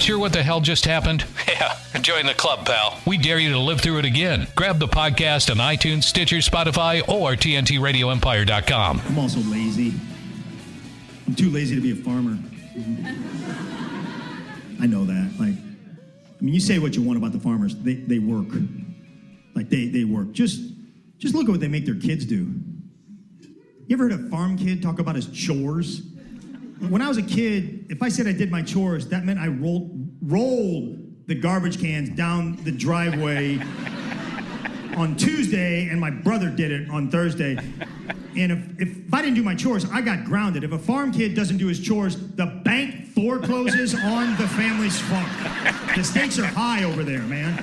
Not sure what the hell just happened? Yeah, join the club, pal. We dare you to live through it again. Grab the podcast on iTunes, Stitcher, Spotify, or TNTRadioEmpire.com. I'm also lazy. I'm too lazy to be a farmer. I know that. Like, I mean, you say what you want about the farmers. They, they work. Like, they, they work. Just, just look at what they make their kids do. You ever heard a farm kid talk about his chores? When I was a kid, if I said I did my chores, that meant I rolled, rolled the garbage cans down the driveway on Tuesday, and my brother did it on Thursday. And if, if I didn't do my chores, I got grounded. If a farm kid doesn't do his chores, the bank forecloses on the family's farm. The stakes are high over there, man.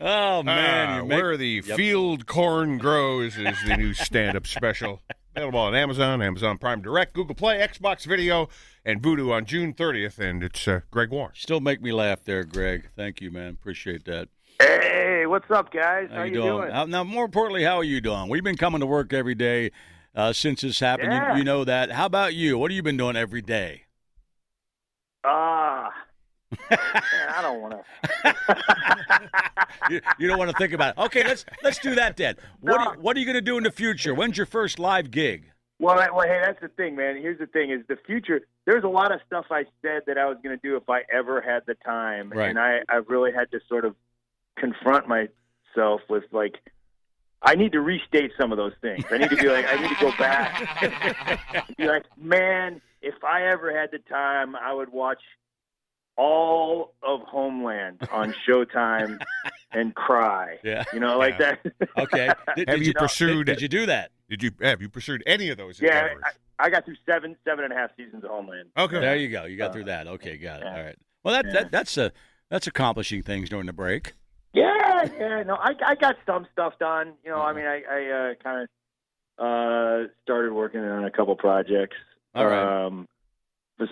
Oh man, Ah, you make- where the Yep. field corn grows is the new stand-up special. Available on Amazon, Amazon Prime Direct, Google Play, Xbox Video, and Vudu on June 30th. And it's uh, Greg Warren. Still make me laugh there, Greg. Thank you, man. Appreciate that. Hey, what's up, guys? How, you doing? How- now, more importantly, how are you doing? We've been coming to work every day uh, since this happened. Yeah. You, you know that. How about you? What have you been doing every day? Ah, man, I don't want to. you, you don't want to think about it. Okay, let's let's do that then. What are, what are you going to do in the future? When's your first live gig? Well, well, hey, that's the thing, man. Here's the thing: is the future. There's a lot of stuff I said that I was going to do if I ever had the time, Right. and I, I really had to sort of confront myself with like, I need to restate some of those things. I need to be like, I need to go back, be like, man, if I ever had the time, I would watch all of Homeland on Showtime and cry. Yeah. You know, like Yeah. that. Okay. Did, Have did you did- pursued Did, you do that? Did you have you pursued any of those Yeah, endeavors? I, I got through seven, seven and a half seasons of Homeland. okay. There you go. You got Uh, through that. Okay, got it. yeah. All right. Well, that, Yeah. that that's a that's accomplishing things during the break. Yeah, yeah. No, I I got some stuff done. You know, I Uh-huh. mean, I I uh, kind of uh started working on a couple projects. All right. Um, but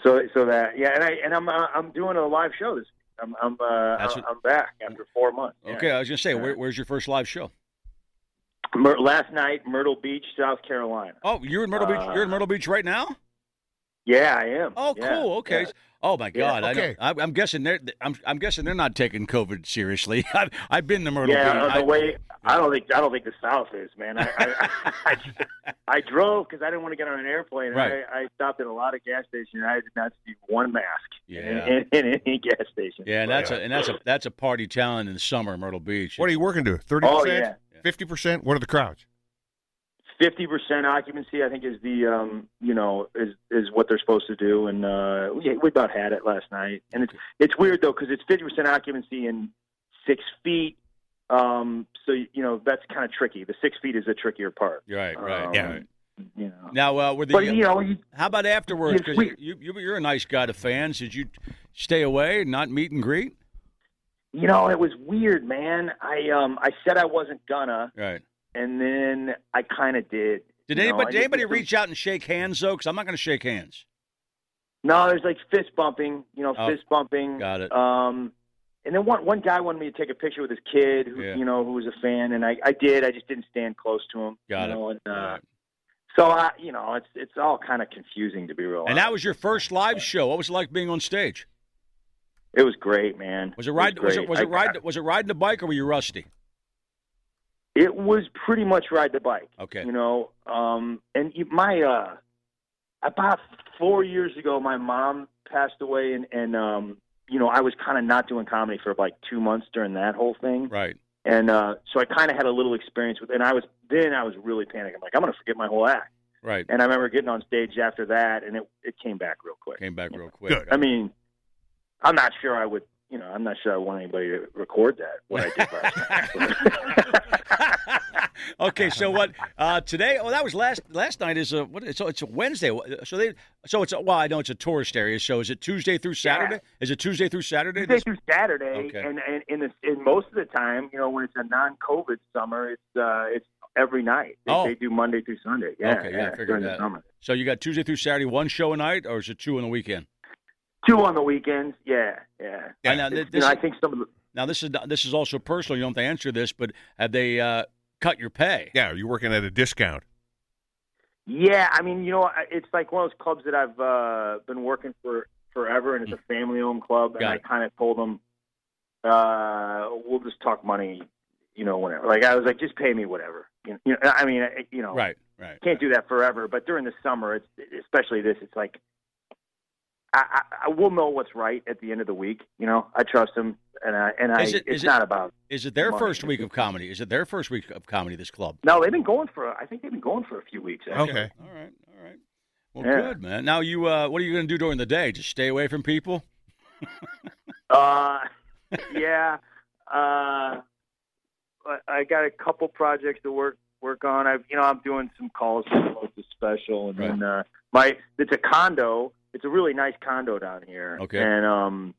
so so that yeah, and I and I'm uh, I'm doing a live show this. Week. I'm I'm uh That's I'm, what- I'm back after four months. Yeah. Okay, I was going to say, where, where's your first live show? Myr- last night, Myrtle Beach, South Carolina. Oh, you're in Myrtle Beach. Uh, You're in Myrtle Beach right now. Yeah, I am. Oh, Yeah, cool. Okay. yeah. Oh my God. I okay. know, I, I'm guessing they're. I'm, I'm guessing they're not taking COVID seriously. I've, I've been to Myrtle Yeah, Beach. on I- the way. I don't think I don't think the South is, man. I I, I, I drove because I didn't want to get on an airplane. and Right. I, I stopped at a lot of gas stations. and I did not see one mask Yeah. in, in, in any gas station. yeah, and that's a and that's a that's a party town in the summer, Myrtle Beach. What are you working to? Thirty oh, percent, Fifty percent? What are the crowds? Fifty percent occupancy. I think is the um you know is is what they're supposed to do, and uh we, we about had it last night. And it's it's weird though because it's fifty percent occupancy and six feet. Um, so you know that's kind of tricky. The six feet is the trickier part. Right, right. Um, right. You know. Now, uh, were the But you know, you, how about afterwards? Because you, you you're a nice guy to fans. Did you stay away, and not meet and greet? You know, it was weird, man. I um I said I wasn't gonna, Right. And then I kind of did. Did You know, anybody did anybody just- reach out and shake hands though? Because I'm not going to shake hands. No, there's like fist bumping. You know, Oh, fist bumping. got it. Um, and then one one guy wanted me to take a picture with his kid, who Yeah. you know who was a fan, and I I did. I just didn't stand close to him. Got you it. know, And, uh, Right. So I, you know, it's it's all kind of confusing to be real. And that was your first live show. What was it like being on stage? it was great, man. Was it ride? Was, it was it I- ride? Was it riding the bike or were you rusty? It was pretty much ride the bike. Okay. You know, um, and my uh, about four years ago, my mom passed away, and and um, you know, I was kind of not doing comedy for like two months during that whole thing, Right. and uh, so I kind of had a little experience with, and I was then I was really panicking, I'm like I'm gonna forget my whole act, Right. and I remember getting on stage after that, and it it came back real quick. Came back real quick. Good. I mean, I'm not sure I would. You know, I'm not sure I want anybody to record that what I did last night. okay, so what uh, today? Oh, that was last last night. Is a what? It's, it's a Wednesday. So they so it's a, well, I know it's a tourist area. So is it Tuesday through Saturday? Is it Tuesday through Saturday? Tuesday This- through Saturday, Okay. and and in, the, in most of the time, you know, when it's a non-COVID summer, it's uh, it's every night. They, Oh. they do Monday through Sunday. Yeah, Okay, yeah, I figured during that. the summer. So you got Tuesday through Saturday, one show a night, or is it two on the weekend? Two on the weekends. Yeah, yeah. Yeah, now, this, you know, I think some of the now this is this is also personal. You don't have to answer this, but have they uh, cut your pay? Yeah, are you're working at a discount. yeah. I mean, you know, it's like one of those clubs that I've uh, been working for forever, and it's a family-owned club. And Got I kind of told them, uh, "We'll just talk money, you know, whenever." Like I was like, "Just pay me whatever." You know, I mean, you know, Right, right. can't do that forever. But during the summer, it's especially this. It's like I, I, I will know what's right at the end of the week. You know, I trust them, and I and I. Is it- it's is it- not about. Is it their Money. first week of comedy? Is it their first week of comedy? This club. No, they've been going for. I think they've been going for a few weeks. Actually. Okay. All right. All right. Well, Yeah. good man. Now you, uh, what are you going to do during the day? Just stay away from people. Uh, yeah. Uh, I- I got a couple projects to work work on. I've you know I'm doing some calls for the special, and then uh, my it's a condo. It's a really nice condo down here. Okay. And um,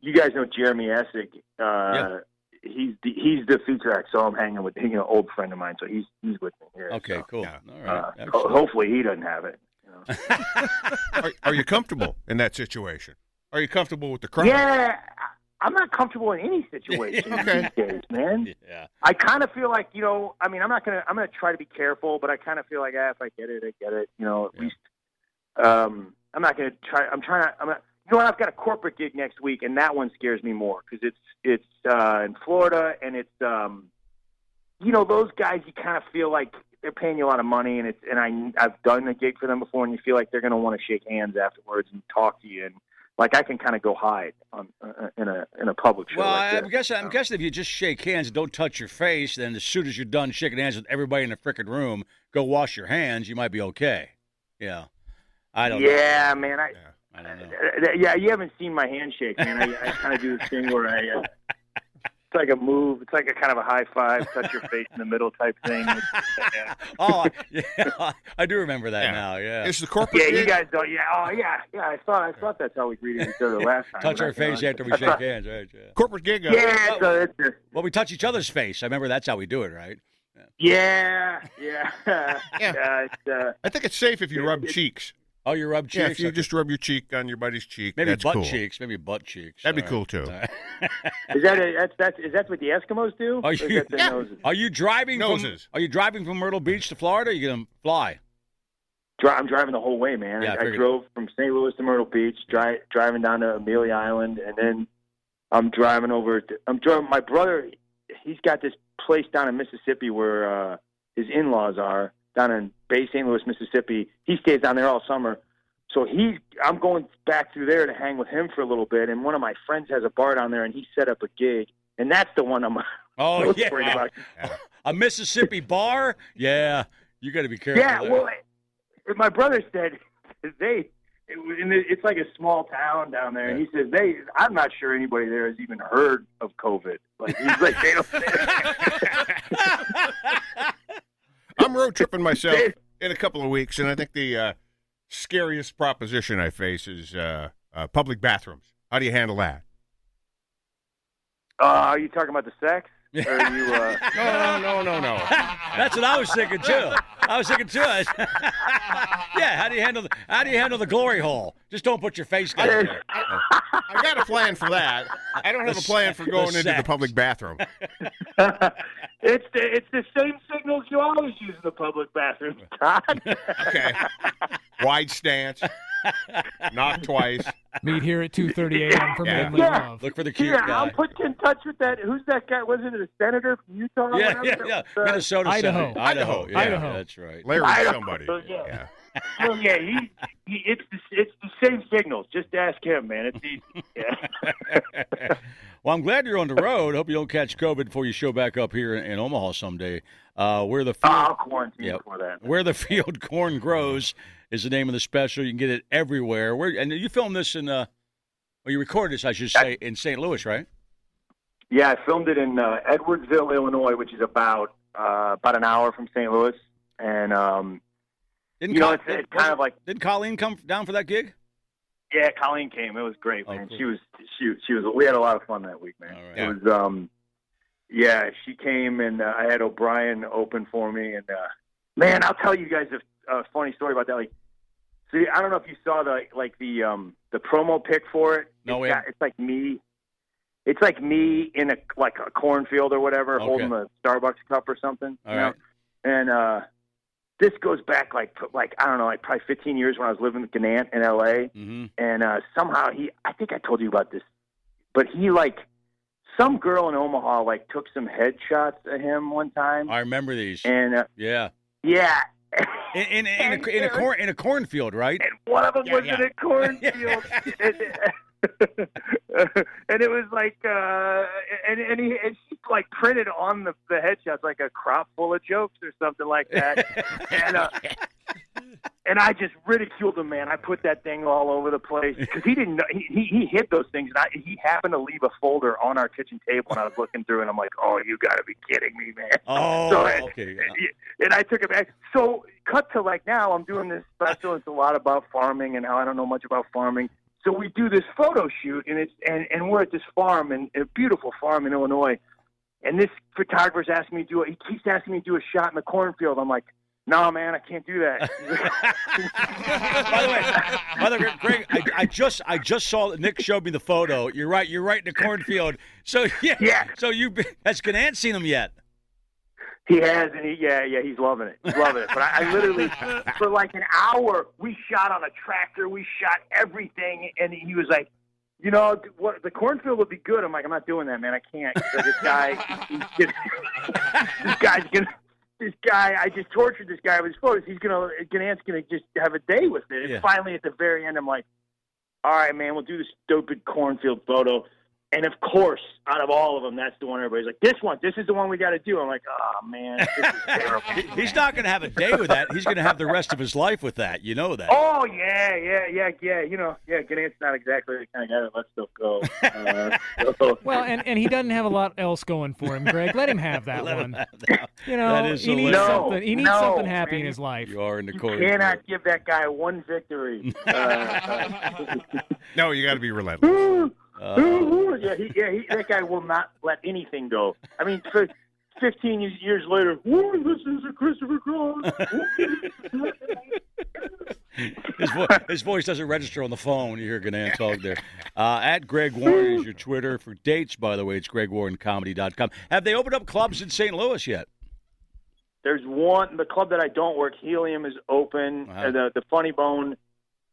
you guys know Jeremy Essick. Uh, Yeah. He's the, he's the feature act, so I'm hanging with you know old friend of mine. So he's he's with me here. Okay. so, Cool. yeah. All Uh, ho- hopefully he doesn't have it. You know? Are, are you comfortable in that situation? Are you comfortable with the crowd? Yeah, I- I'm not comfortable in any situation Okay. these days, man. Yeah. I kind of feel like you know. I mean, I'm not gonna. I'm gonna try to be careful, but I kind of feel like, ah, if I get it, I get it. You know, at Yeah. least. Um, I'm not gonna try. I'm trying to. I'm not, you know what? I've got a corporate gig next week, and that one scares me more because it's it's uh, in Florida, and it's um, you know, those guys. You kind of feel like they're paying you a lot of money, and it's and I I've done a gig for them before, and you feel like they're gonna want to shake hands afterwards and talk to you, and like I can kind of go hide on uh, in a in a public show. Well, like I'm guessing. I'm guessing if you just shake hands and don't touch your face, then as soon as you're done shaking hands with everybody in the frickin' room, go wash your hands. You might be okay. Yeah. I don't. Yeah, man. I, Yeah. I don't know. Uh, yeah, you haven't seen my handshake, man. I, I kind of do this thing where I, uh, it's like a move. It's like a kind of a high five, touch your face in the middle type thing. yeah. oh, I- yeah. I do remember that Yeah. now. Yeah. it's the corporate yeah, you guys don't. Yeah, oh yeah, yeah. I thought I thought that's how we greeted each other last time. touch but I- our face after we shake thought- hands, right? Yeah. corporate gig? uh, Yeah, so it's a, Well, we touch each other's face. I remember that's how we do it, right? yeah, yeah, yeah. It's, uh, I think it's safe if you rub It- cheeks. Oh, you rub cheeks. Yeah, if you Okay. just rub your cheek on your buddy's cheek, maybe that's butt cool. cheeks. Maybe butt cheeks. That'd be All cool right. too. Is that a, that's that's is that what the Eskimos do? Are Or is you- that the Yeah. Are you driving Noses. from? Are you driving from Myrtle Beach to Florida? Or are you gonna fly? I'm driving the whole way, man. Yeah, I I, I drove from St. Louis to Myrtle Beach, dri- driving down to Amelia Island, and then I'm driving over. To, I'm driving. My brother, he's got this place down in Mississippi where uh, his in-laws are down in Bay St. Louis, Mississippi. He stays down there all summer. So he, I'm going back through there to hang with him for a little bit. And one of my friends has a bar down there, and he set up a gig, and that's the one I'm Oh yeah, a Mississippi bar. Yeah, you got to be careful. Yeah, there. well, my brother said they. It, and it- it's like a small town down there, and he says they. I'm not sure anybody there has even heard of COVID. Like he's like they don't. I'm road tripping myself in a couple of weeks, and I think the uh, scariest proposition I face is uh, uh, public bathrooms. How do you handle that? Uh, are you talking about the sex? Or are you? Uh, No, no, no, no. That's what I was thinking too. I was thinking too. yeah, how do you handle the, how do you handle the glory hole? Just don't put your face down there. I got a plan for that. I don't have a plan for going into the public bathroom. it's the it's the same signals you always use in the public bathroom, Todd. Okay. Wide stance. Knock twice. Meet here at 2:30 a.m. for Yeah. Manly Yeah. Love. Look for the cute yeah, I'll put you in touch with that. Who's that guy? Wasn't it a senator from Utah? or Yeah, whatever? yeah, yeah. Uh, Minnesota, Idaho. Senator. Idaho, yeah, Idaho. that's right. Larry I don't- somebody. yeah. Yeah. Well, yeah, he, he it's the, it's the same signals. Just ask him, man. It's easy. Yeah. well, I'm glad you're on the road. Hope you don't catch COVID before you show back up here in, in Omaha someday. Uh, where the field, I'll quarantine Yep. for that. where the field corn grows is the name of the special. You can get it everywhere. Where and you filmed this in uh, or you recorded this, I should say, in St. Louis, right? Yeah, I filmed it in uh, Edwardsville, Illinois, which is about uh, about an hour from St. Louis, and um, Didn't you know, it's, it's kind of like Didn't Colleen come down for that gig? yeah, Colleen came. It was great, Oh, man. cool. She was she she was. We had a lot of fun that week, man. Right. It was um, yeah, she came and uh, I had O'Brien open for me, and uh, man, I'll tell you guys a, a funny story about that. Like, see, I don't know if you saw the like the um the promo pic for it. No, it's, we got- it's like me. It's like me in a like a cornfield or whatever, Okay. holding a Starbucks cup or something. All you know? And uh, this goes back like like I don't know, like probably 15 years when I was living with Gannett in L.A. Mm-hmm. And uh, somehow he, I think I told you about this, but he like some girl in Omaha like took some headshots of him one time, I remember these. and uh, yeah. yeah. In, in, in, a, in a corn in a cornfield, right? and one of them Yeah, was yeah. in a cornfield. and, and it was like, uh, and and he and she like printed on the the headshots like a crop full of jokes or something like that. and uh, and I just ridiculed him, man. I put that thing all over the place because he didn't know he, he he hid those things. And I, he happened to leave a folder on our kitchen table, and I was looking through, and I'm like, "Oh, you got to be kidding me, man!" Oh, So, and- okay. and I took it back. So, cut to like now, I'm doing this special. It's a lot about farming and how I don't know much about farming. So we do this photo shoot, and it's and and we're at this farm, and a beautiful farm in Illinois. And this photographer's asking me to do. A, he keeps asking me to do a shot in the cornfield. I'm like, no, man, I can't do that. by the way, by the way, Greg, I, I just I just saw Nick showed me the photo. You're right. You're right in the cornfield. So yeah, Yeah. So you has Gannett seen him yet? He has, and he, yeah, yeah, he's loving it. He's loving it. But I, I literally, for like an hour, we shot on a tractor. We shot everything, and he was like, you know, what the cornfield would be good. I'm like, I'm not doing that, man. I can't. 'cause This guy, he's just, this guy's gonna. This guy, I just tortured this guy with his photos. He's gonna, Gannett's gonna just have a day with it. And Yeah. finally, at the very end, I'm like, all right, man, we'll do this stupid cornfield photo. And of course, out of all of them, that's the one everybody's like, this one, this is the one we got to do. I'm like, oh man, this is He's not going to have a day with that. He's going to have the rest of his life with that. You know that. Oh yeah, yeah, yeah, yeah. You know, yeah. Gannett's not exactly the kind of guy that lets stuff go. Uh, so- Well, and, and he doesn't have a lot else going for him, Greg. Let him have that Let one. have that. You know, That is he needs hilarious. something. He needs No, something happy man. in his life. You are in the you cannot give that guy one victory. Uh, uh, No, you got to be relentless. Uh, yeah, he, yeah, he, that guy will not let anything go. I mean, for 15 years later, this is a Christopher Cross. his, vo- his voice doesn't register on the phone when you hear Gannett talk there. Uh, at Greg Warren is your Twitter. For dates, by the way, it's gregwarrencomedy.com. Have they opened up clubs in St. Louis yet? There's one, the club that I don't work, Helium is open. Uh-huh. Uh, the the Funny Bone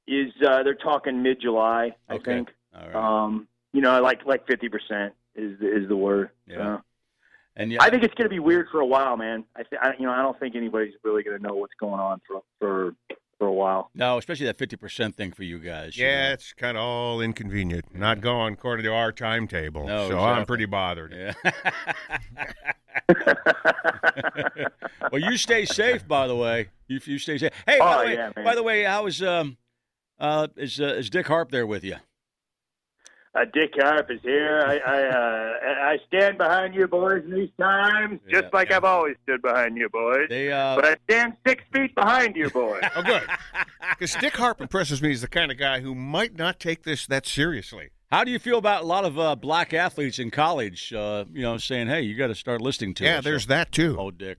is uh, they're talking mid July, I Okay. think. All right. Um, you know, like like fifty percent is is the word. Yeah. And yeah, I think it's going to be weird for a while, man. I, th- I you know I don't think anybody's really going to know what's going on for for for a while. no, especially that 50% thing for you guys. you Yeah, know. it's kind of all inconvenient. Not going according to our timetable. No, so I'm pretty bothered. Yeah. well, you stay safe, by the way. You, you stay safe. Hey, by Oh, the way, yeah, by the way, how is um uh is uh, is Dick Harp there with you? Uh, Dick Harp is here. I I, uh, I stand behind you boys in these times, Yeah, just like yeah. I've always stood behind you boys. They uh But I stand six feet behind you boys. Oh, good. Because Dick Harp impresses me as the kind of guy who might not take this that seriously. How do you feel about a lot of uh, black athletes in college? Uh, you know, saying, "Hey, you got to start listening to yeah, us." there's that too. Oh, Dick.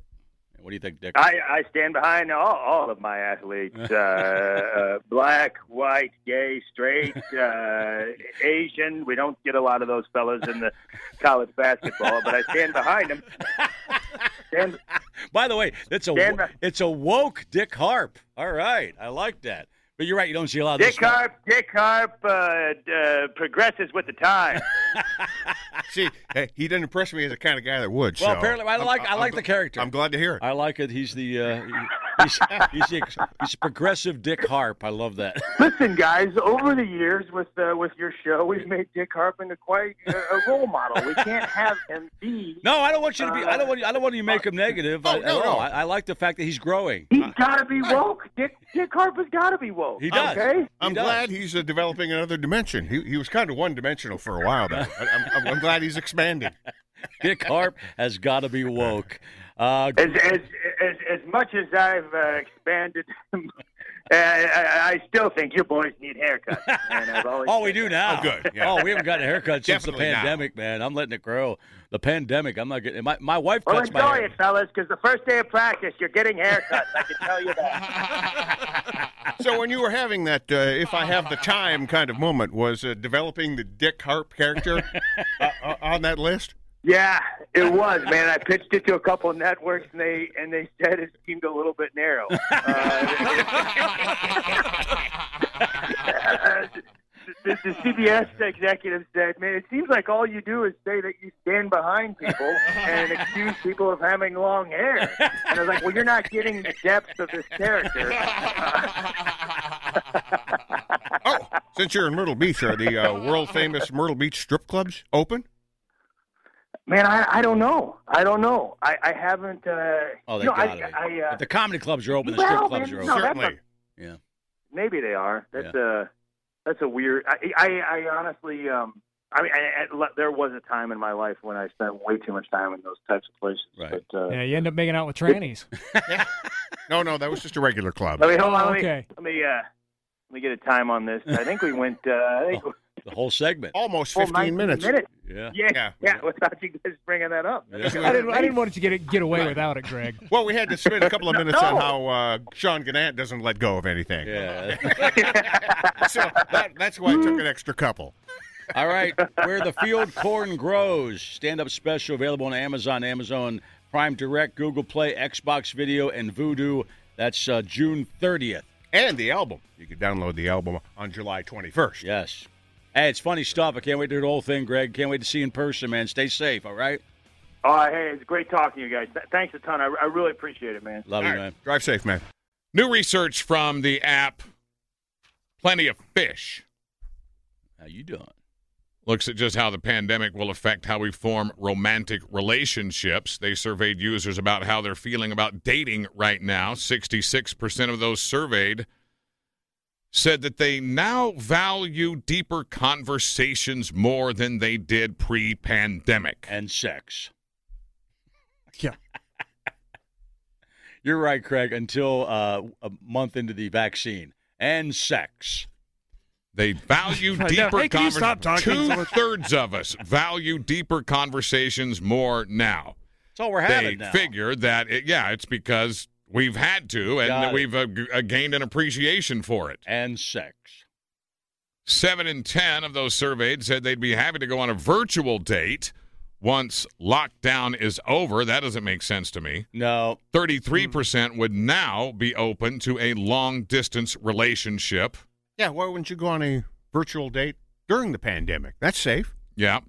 What do you think, Dick? I, I stand behind all, all of my athletes uh, uh, black, white, gay, straight, uh, Asian. We don't get a lot of those fellas in the college basketball, but I stand behind them. Stand, By the way, it's a wo- it's a woke Dick Harp. All right, I like that. But you're right, you don't see a lot of this Dick Harp, Dick Harp uh, uh, progresses with the time. See, hey, he didn't impress me as the kind of guy that would. Well, so apparently, I I'm- like I I'm like the character. I'm glad to hear it. I like it. He's the uh, he's, he's, the, he's a progressive Dick Harp. I love that. Listen, guys, over the years with uh, with your show, we've made Dick Harp into quite a, a role model. We can't have him be. No, I don't want you to be. I don't want. You, I don't want you to make him negative. Oh, I, no, no. I, I like the fact that he's growing. He's got to be woke. Dick Dick Harp has got to be woke. He does. Okay. I'm He does. glad he's uh, developing another dimension. He, he was kind of one dimensional for a while there. I, I'm, I'm, I'm glad he's expanding. Dick Harp has got to be woke. Uh, As as as, as much as I've uh, expanded, uh, I, I still think you boys need haircuts. And I've oh, we do that. now. Oh, good, yeah. Oh, we haven't gotten a haircut since the Definitely now. pandemic, man. I'm letting it grow. The pandemic. I'm not getting. My my wife Well, cuts my enjoy hair. it, fellas, because the first day of practice, you're getting haircuts. I can tell you that. So when you were having that, uh, if I have the time kind of moment, was uh, developing the Dick Harp character uh, uh, on that list? Yeah, it was, man. I pitched it to a couple of networks, and they and they said it seemed a little bit narrow. Uh, the, the CBS executive said, "Man, it seems like all you do is say that you stand behind people and accuse people of having long hair." And I was like, "Well, you're not getting the depth of this character." Oh, since you're in Myrtle Beach, are the uh, world famous Myrtle Beach strip clubs open? Man, I, I don't know. I don't know. I, I haven't. Uh, Oh, they you know, got I, it. I, uh, If the comedy clubs are open, the well, strip clubs man, are open. that's Certainly. yeah. Maybe they are. That's a that's a weird. I I, I honestly, um, I mean, I, I, there was a time in my life when I spent way too much time in those types of places. Right. But uh, Yeah, you end up making out with trannies. No, no, that was just a regular club. let me hold on. Oh, Let me okay. let me uh, let me get a time on this. I think we went. Uh, I think The whole segment. Almost 15 19 minutes. minutes. Yeah. Yeah, Yeah. yeah, Without you guys bringing that up. Yeah. I didn't, I didn't want you to get it, get away without it, Greg. Well, we had to spend a couple of minutes on how uh, Sean Gannett doesn't let go of anything. Yeah. So that, that's why I took an extra couple. All right, where the field corn grows. Stand up special available on Amazon, Amazon Prime Direct, Google Play, Xbox Video, and Vudu. That's uh, June 30th. And the album. You can download the album on July 21st. Yes. Hey, it's funny stuff. I can't wait to do the whole thing, Greg. Can't wait to see you in person, man. Stay safe, all right? Oh, hey, it's great talking to you guys. Th- Thanks a ton. I, I really appreciate it, man. Love All you, right. man. Drive safe, man. New research from the app Plenty of Fish How you doing? looks at just how the pandemic will affect how we form romantic relationships. They surveyed users about how they're feeling about dating right now. 66% of those surveyed said that they now value deeper conversations more than they did pre pandemic. And sex. Yeah. You're right, Craig, until uh, a month into the vaccine. And sex. They value deeper hey, can you so Two thirds of us value deeper conversations more now. That's all we're They having now. figure that, it, yeah, it's because we've had to and Got we've uh, g- uh, gained an appreciation for it. And sex. Seven in 10 of those surveyed said they'd be happy to go on a virtual date once lockdown is over. That doesn't make sense to me. No. 33% would now be open to a long distance relationship. Yeah, why wouldn't you go on a virtual date during the pandemic? That's safe. Yeah.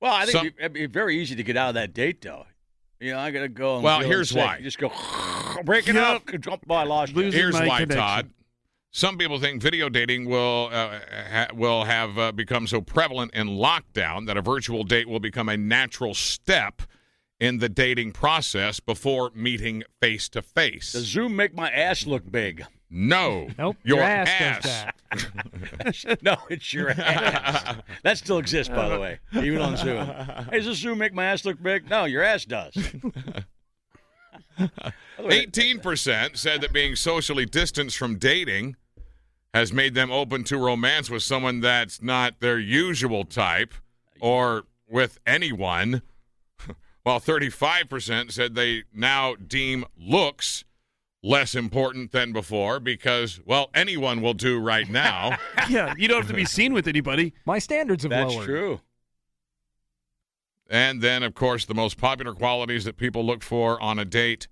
Well, I think Some- it'd be very easy to get out of that date, though. You know, I got to go. Well, here's sick. why. You just go, break it up. Jump, I lost you. Here's my why, connection. Todd. Some people think video dating will uh, ha- will have uh, become so prevalent in lockdown that a virtual date will become a natural step in the dating process before meeting face to face. Does. Zoom make my ass look big? No, Nope. your, Your ass does that. no, it's your ass. that still exists, by the way, even on Zoom. Hey, does this Zoom make my ass look big? No, your ass does. By the way, Eighteen percent said that being socially distanced from dating has made them open to romance with someone that's not their usual type or with anyone. While 35% said they now deem looks less important than before because, well, anyone will do right now. yeah, you don't have to be seen with anybody. My standards have That's lowered. true. and then, of course, the most popular qualities that people look for on a date,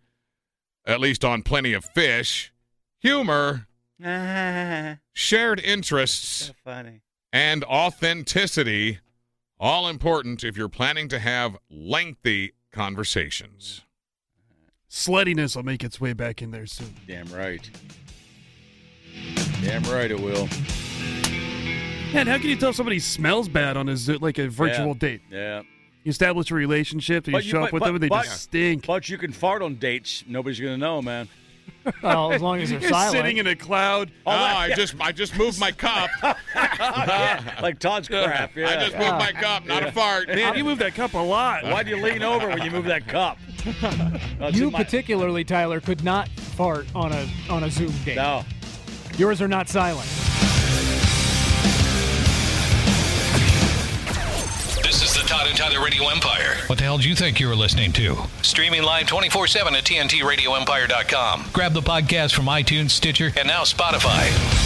at least on Plenty of Fish humor, shared interests. funny. and authenticity, all important if you're planning to have lengthy conversations. Sluttiness will make its way back in there soon. Damn right. Damn right it will. Man, how can you tell somebody smells bad on a Zo- like a virtual Yeah. date? Yeah. You establish a relationship, and you you- show but- up with but- them, and they but- just stink. But you can fart on dates. Nobody's going to know, man. Well, as long as they're You're silent. sitting in a cloud. Oh, ah, I just I just moved my cup. yeah, like Todd's crap. Yeah. I just moved my cup, not a fart. Man, you move that cup a lot. Why do you lean over when you move that cup? No, it's you particularly, Tyler, could not fart on a on a Zoom date. No. Yours are not silent. This is the Todd and Tyler Radio Empire. What the hell do you think you were listening to? Streaming live 24 7 at TNTRadioEmpire.com. Grab the podcast from iTunes, Stitcher, and now Spotify.